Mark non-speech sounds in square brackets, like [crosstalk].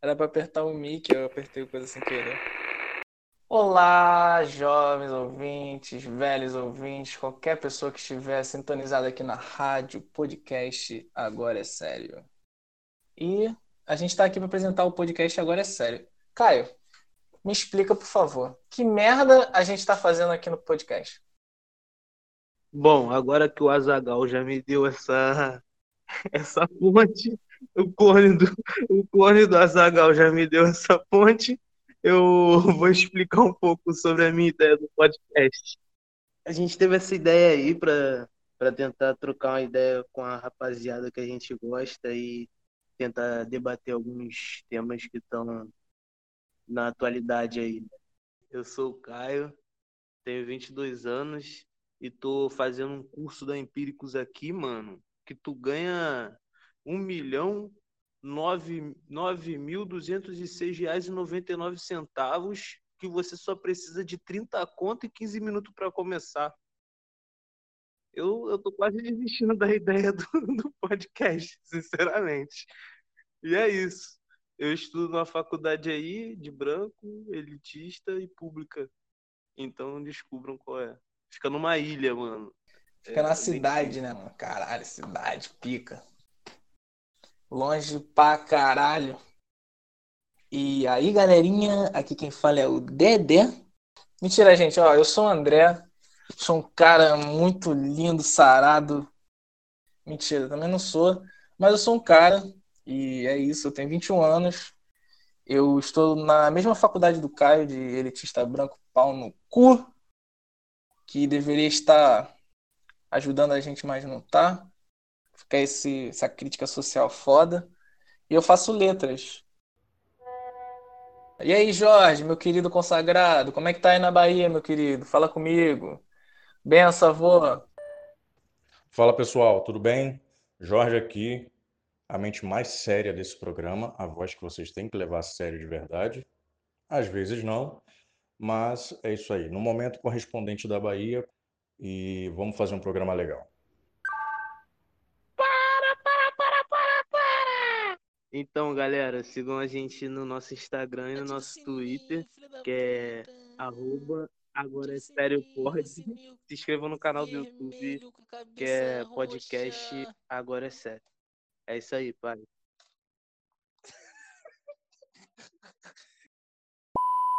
Era pra apertar o mic, eu apertei coisa sem querer. Olá, jovens ouvintes, velhos ouvintes, qualquer pessoa que estiver sintonizada aqui na rádio, podcast Agora é Sério. E a gente tá aqui para apresentar o podcast Agora é Sério. Caio, me explica, por favor, que merda a gente tá fazendo aqui no podcast? Bom, agora que o Azagal já me deu essa [laughs] essa ponte, o clone do, o clone do Azagal já me deu essa ponte. Eu vou explicar um pouco sobre a minha ideia do podcast. A gente teve essa ideia aí para para tentar trocar uma ideia com a rapaziada que a gente gosta e tentar debater alguns temas que estão na atualidade aí. Eu sou o Caio, tenho 22 anos e tô fazendo um curso da Empíricos aqui, mano, que tu ganha um milhão nove mil duzentos e seis reais e noventa e nove centavos que você só precisa de 30 conto e 15 minutos para começar. Eu, eu tô quase desistindo da ideia do, do podcast, sinceramente. E é isso. Eu estudo numa faculdade aí de branco, elitista e pública. Então descubram qual é. Fica numa ilha, mano. Fica é, na cidade, né, mano? Caralho, cidade, pica. Longe pra caralho. E aí, galerinha, aqui quem fala é o Dedé. Mentira, gente, ó, eu sou o André. Sou um cara muito lindo, sarado. Mentira, também não sou. Mas eu sou um cara, e é isso, eu tenho 21 anos. Eu estou na mesma faculdade do Caio, de elitista branco, pau no cu, que deveria estar ajudando a gente, mas não tá fica esse, essa crítica social foda. E eu faço letras. E aí, Jorge, meu querido consagrado, como é que tá aí na Bahia, meu querido? Fala comigo. Benção, avô. Fala, pessoal, tudo bem? Jorge aqui, a mente mais séria desse programa, a voz que vocês têm que levar a sério de verdade. Às vezes não, mas é isso aí. No momento correspondente da Bahia, e vamos fazer um programa legal. Então, galera, sigam a gente no nosso Instagram e no nosso Twitter, que é arroba agora é sério pode. Se inscrevam no canal do YouTube, que é podcast Agora é Sério. É isso aí, pai.